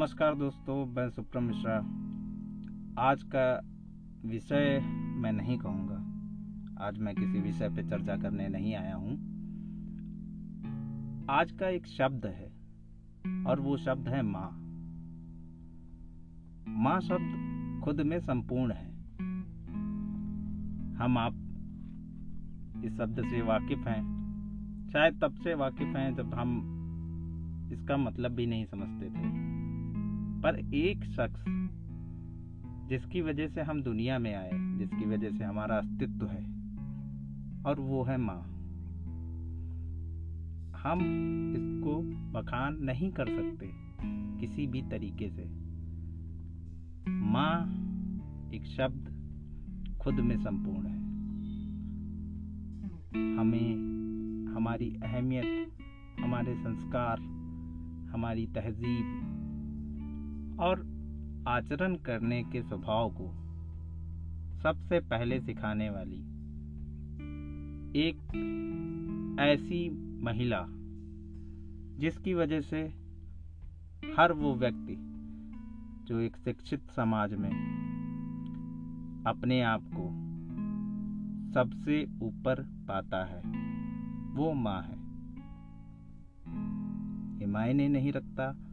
नमस्कार दोस्तों, मैं सुप्रम मिश्रा। आज का विषय मैं नहीं कहूँगा। आज मैं किसी विषय पर चर्चा करने नहीं आया हूँ। आज का एक शब्द है, और वो शब्द है माँ। माँ शब्द खुद में संपूर्ण है। हम आप इस शब्द से वाकिफ हैं। शायद तब से वाकिफ हैं जब हम इसका मतलब भी नहीं समझते थे। पर एक शख्स जिसकी वजह से हम दुनिया में आए, जिसकी वजह से हमारा अस्तित्व है, और वो है माँ। हम इसको बखान नहीं कर सकते किसी भी तरीके से। माँ एक शब्द खुद में संपूर्ण है। हमें हमारी अहमियत, हमारे संस्कार, हमारी तहजीब और आचरण करने के स्वभाव को सबसे पहले सिखाने वाली एक ऐसी महिला जिसकी वजह से हर वो व्यक्ति जो एक शिक्षित समाज में अपने आप को सबसे ऊपर पाता है, वो माँ है। ये मायने नहीं रखता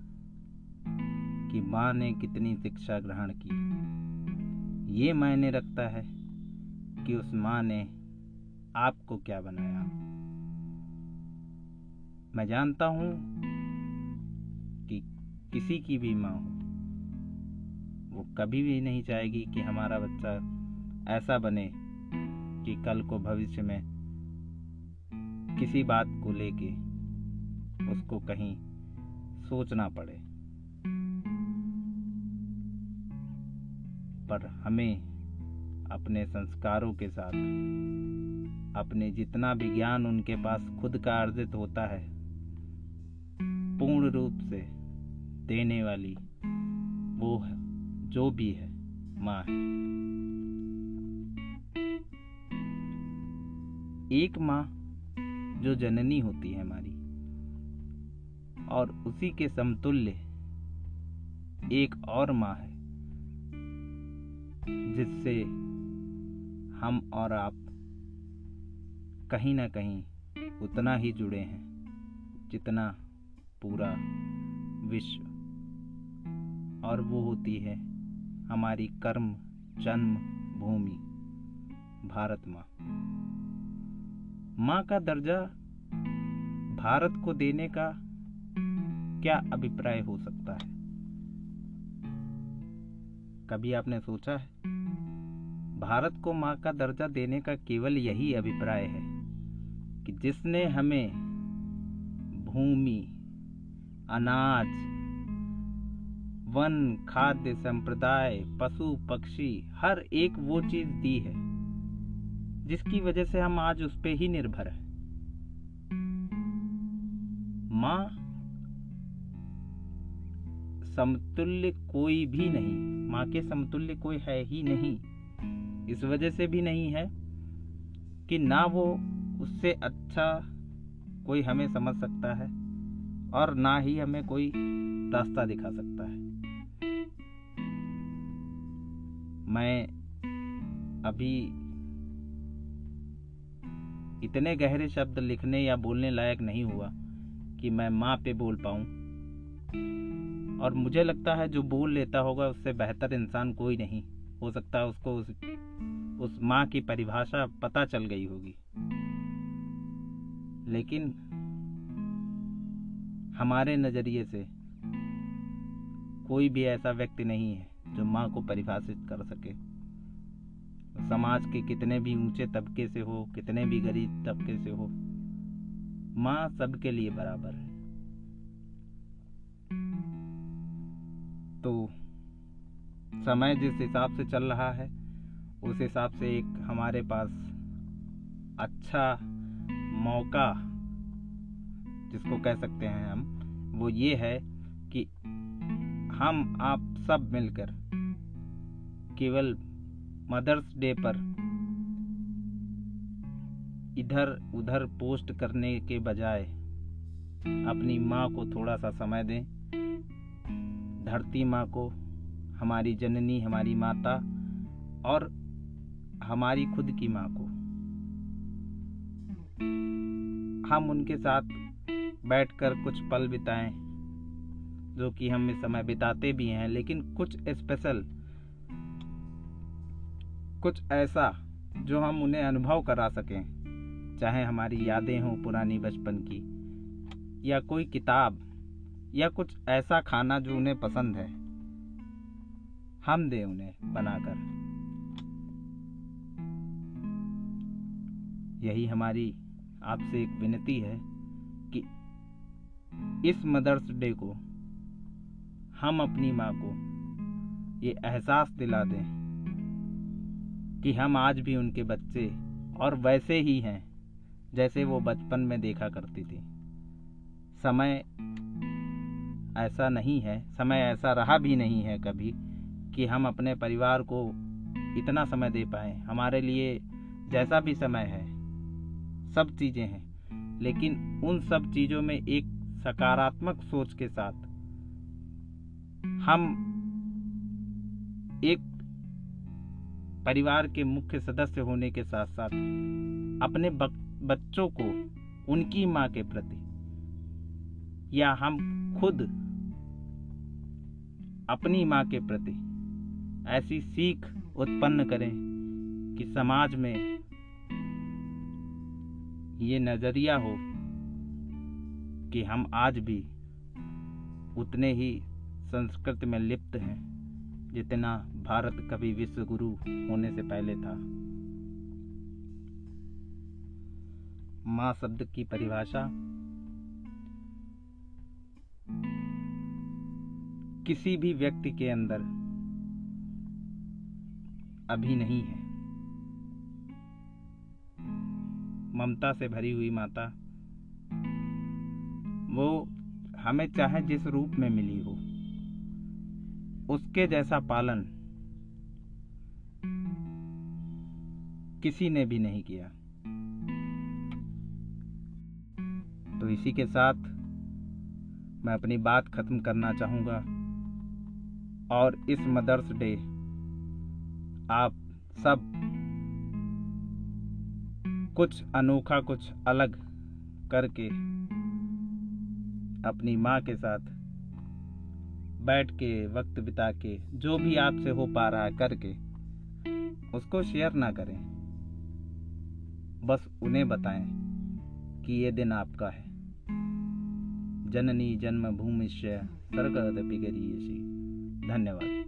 कि माँ ने कितनी शिक्षा ग्रहण की। ये मायने रखता है कि उस माँ ने आपको क्या बनाया। मैं जानता हूँ कि किसी की भी माँ हो, वो कभी भी नहीं चाहेगी कि हमारा बच्चा ऐसा बने कि कल को भविष्य में किसी बात को लेके उसको कहीं सोचना पड़े। पर हमें अपने संस्कारों के साथ, अपने जितना भी ज्ञान उनके पास खुद का अर्जित होता है, पूर्ण रूप से देने वाली वो है, जो भी है, माँ है। एक माँ जो जननी होती है हमारी, और उसी के समतुल्य एक और माँ है। जिससे हम और आप कहीं ना कहीं उतना ही जुड़े हैं, जितना पूरा विश्व। और वो होती है हमारी कर्म जन्म भूमि, भारत माँ। माँ का दर्जा भारत को देने का क्या अभिप्राय हो सकता है? कभी आपने सोचा है? भारत को माँ का दर्जा देने का केवल यही अभिप्राय है कि जिसने हमें भूमि, अनाज, वन, खाद्य संप्रदाय, पशु, पक्षी, हर एक वो चीज़ दी है, जिसकी वजह से हम आज उस पर ही निर्भर है। माँ, समतुल्य कोई भी नहीं। माँ के समतुल्य कोई है ही नहीं। इस वजह से भी नहीं है कि ना वो उससे अच्छा कोई हमें समझ सकता है और ना ही हमें कोई रास्ता दिखा सकता है। मैं अभी इतने गहरे शब्द लिखने या बोलने लायक नहीं हुआ कि मैं माँ पे बोल पाऊँ। और मुझे लगता है जो बोल लेता होगा उससे बेहतर इंसान कोई नहीं। हो सकता है उसको उस, उस माँ की परिभाषा पता चल गई होगी। लेकिन हमारे नज़रिए से कोई भी ऐसा व्यक्ति नहीं है जो माँ को परिभाषित कर सके। समाज के कितने भी ऊँचे तबके से हो कितने भी गरीब तबके से हो माँ सबके लिए बराबर है। तो समय जिस हिसाब से चल रहा है, उस हिसाब से एक हमारे पास अच्छा मौका, जिसको कह सकते हैं हम, वो ये है कि हम आप सब मिलकर केवल मदर्स डे पर इधर उधर पोस्ट करने के बजाय अपनी माँ को थोड़ा सा समय दें। धरती माँ को, हमारी जननी, हमारी माता और हमारी खुद की माँ को। हम उनके साथ बैठकर कुछ पल बिताएँ, जो कि हम इस समय बिताते भी हैं, लेकिन कुछ स्पेशल कुछ ऐसा जो हम उन्हें अनुभव करा सकें, चाहे हमारी यादें हों पुरानी बचपन की, या कोई किताब या कुछ ऐसा खाना जो उन्हें पसंद है। हम दे उन्हें बनाकर। यही हमारी आपसे एक विनती है कि इस मदर्स डे को हम अपनी माँ को ये एहसास दिला दें कि हम आज भी उनके बच्चे और वैसे ही हैं, जैसे वो बचपन में देखा करती थी। समय ऐसा नहीं है, समय ऐसा रहा भी नहीं है कभी कि हम अपने परिवार को इतना समय दे पाए। हमारे लिए जैसा भी समय है, सब चीज़ें हैं, लेकिन उन सब चीज़ों में एक सकारात्मक सोच के साथ हम एक परिवार के मुख्य सदस्य होने के साथ साथ अपने बच्चों को उनकी माँ के प्रति या हम खुद अपनी माँ के प्रति ऐसी सीख उत्पन्न करें कि समाज में ये नज़रिया हो कि हम आज भी उतने ही संस्कृत में लिप्त हैं जितना भारत कभी विश्व गुरु होने से पहले था। माँ शब्द की परिभाषा किसी भी व्यक्ति के अंदर अभी नहीं है। ममता से भरी हुई माता, वो हमें चाहे जिस रूप में मिली हो, उसके जैसा पालन किसी ने भी नहीं किया। तो इसी के साथ मैं अपनी बात खत्म करना चाहूँगा। और इस मदर्स डे आप सब कुछ अनोखा, कुछ अलग करके अपनी माँ के साथ बैठ के, वक्त बिता के, जो भी आपसे हो पा रहा है करके, उसको शेयर ना करें। बस उन्हें बताएँ कि ये दिन आपका है। जननी जन्मभूमिश्च सर्गदपि गरीयसी धन्यवाद।